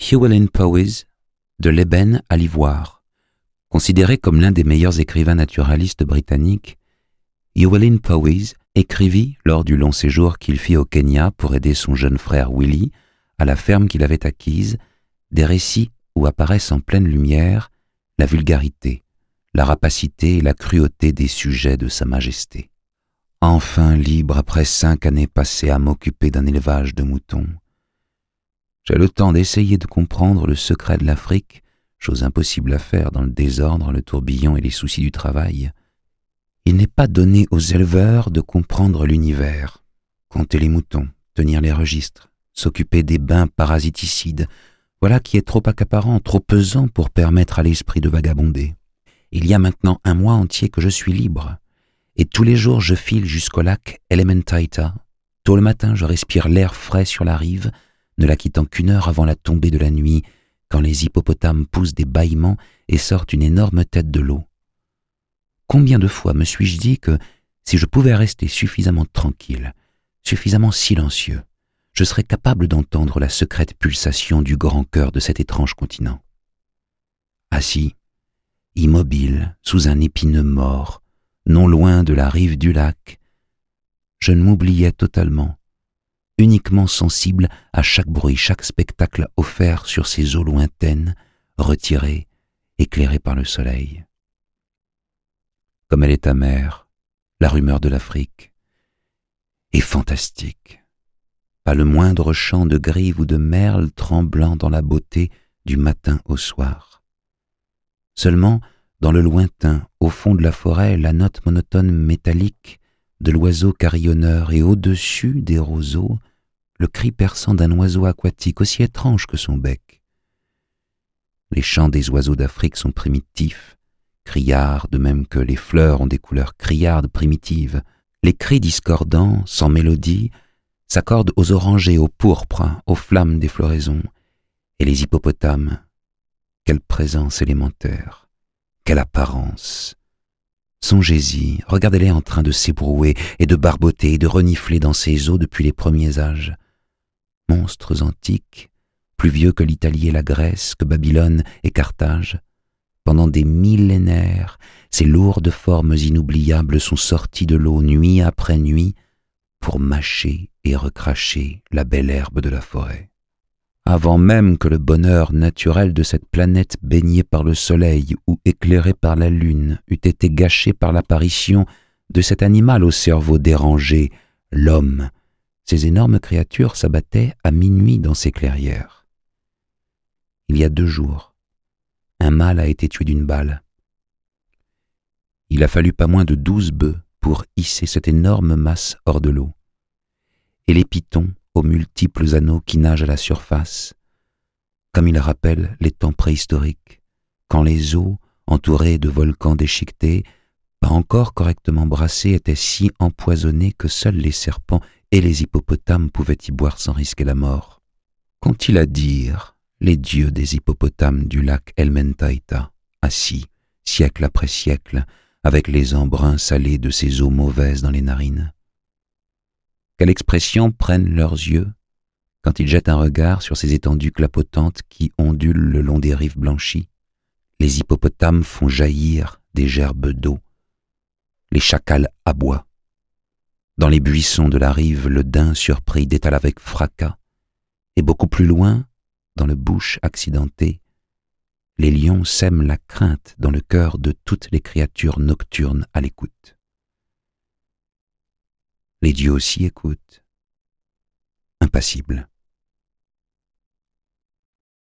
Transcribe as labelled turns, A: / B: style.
A: Llewellyn Powys, de l'ébène à l'ivoire. Considéré comme l'un des meilleurs écrivains naturalistes britanniques, Llewellyn Powys écrivit, lors du long séjour qu'il fit au Kenya pour aider son jeune frère Willy à la ferme qu'il avait acquise, des récits où apparaissent en pleine lumière la vulgarité, la rapacité et la cruauté des sujets de Sa Majesté. Enfin libre après cinq années passées à m'occuper d'un élevage de moutons, j'ai le temps d'essayer de comprendre le secret de l'Afrique, chose impossible à faire dans le désordre, le tourbillon et les soucis du travail. Il n'est pas donné aux éleveurs de comprendre l'univers, compter les moutons, tenir les registres, s'occuper des bains parasiticides, voilà qui est trop accaparant, trop pesant pour permettre à l'esprit de vagabonder. Il y a maintenant un mois entier que je suis libre, et tous les jours je file jusqu'au lac Elementaita. Tôt le matin, je respire l'air frais sur la rive, ne la quittant qu'une heure avant la tombée de la nuit, quand les hippopotames poussent des bâillements et sortent une énorme tête de l'eau. Combien de fois me suis-je dit que si je pouvais rester suffisamment tranquille, suffisamment silencieux, je serais capable d'entendre la secrète pulsation du grand cœur de cet étrange continent. Assis, immobile, sous un épineux mort, non loin de la rive du lac, je ne m'oubliais totalement uniquement sensible à chaque bruit, chaque spectacle offert sur ces eaux lointaines, retirées, éclairées par le soleil. Comme elle est amère, la rumeur de l'Afrique, est fantastique. Pas le moindre chant de grive ou de merle tremblant dans la beauté du matin au soir. Seulement, dans le lointain, au fond de la forêt, la note monotone métallique de l'oiseau carillonneur et au-dessus des roseaux, le cri perçant d'un oiseau aquatique aussi étrange que son bec. Les chants des oiseaux d'Afrique sont primitifs, criards de même que les fleurs ont des couleurs criardes primitives. Les cris discordants, sans mélodie, s'accordent aux orangers, aux pourpres, aux flammes des floraisons. Et les hippopotames, quelle présence élémentaire, quelle apparence, Songez-y, regardez-les en train de s'ébrouer et de barboter et de renifler dans ces eaux depuis les premiers âges. Monstres antiques, plus vieux que l'Italie et la Grèce, que Babylone et Carthage, pendant des millénaires, ces lourdes formes inoubliables sont sorties de l'eau nuit après nuit pour mâcher et recracher la belle herbe de la forêt. Avant même que le bonheur naturel de cette planète baignée par le soleil ou éclairée par la lune eût été gâché par l'apparition de cet animal au cerveau dérangé, l'homme, ces énormes créatures s'abattaient à minuit dans ces clairières. Il y a deux jours, un mâle a été tué d'une balle. Il a fallu pas moins de douze bœufs pour hisser cette énorme masse hors de l'eau. Et les pitons, aux multiples anneaux qui nagent à la surface, comme il rappelle les temps préhistoriques, quand les eaux, entourées de volcans déchiquetés, pas encore correctement brassées, étaient si empoisonnées que seuls les serpents et les hippopotames pouvaient y boire sans risquer la mort. Qu'ont-ils à dire, les dieux des hippopotames du lac Elmentaita, assis, siècle après siècle, avec les embruns salés de ces eaux mauvaises dans les narines quelle expression prennent leurs yeux quand ils jettent un regard sur ces étendues clapotantes qui ondulent le long des rives blanchies? Les hippopotames font jaillir des gerbes d'eau. Les chacals aboient. Dans les buissons de la rive, le daim surpris détale avec fracas. Et beaucoup plus loin, dans le bouche accidenté, les lions sèment la crainte dans le cœur de toutes les créatures nocturnes à l'écoute. Les dieux aussi écoutent, impassibles.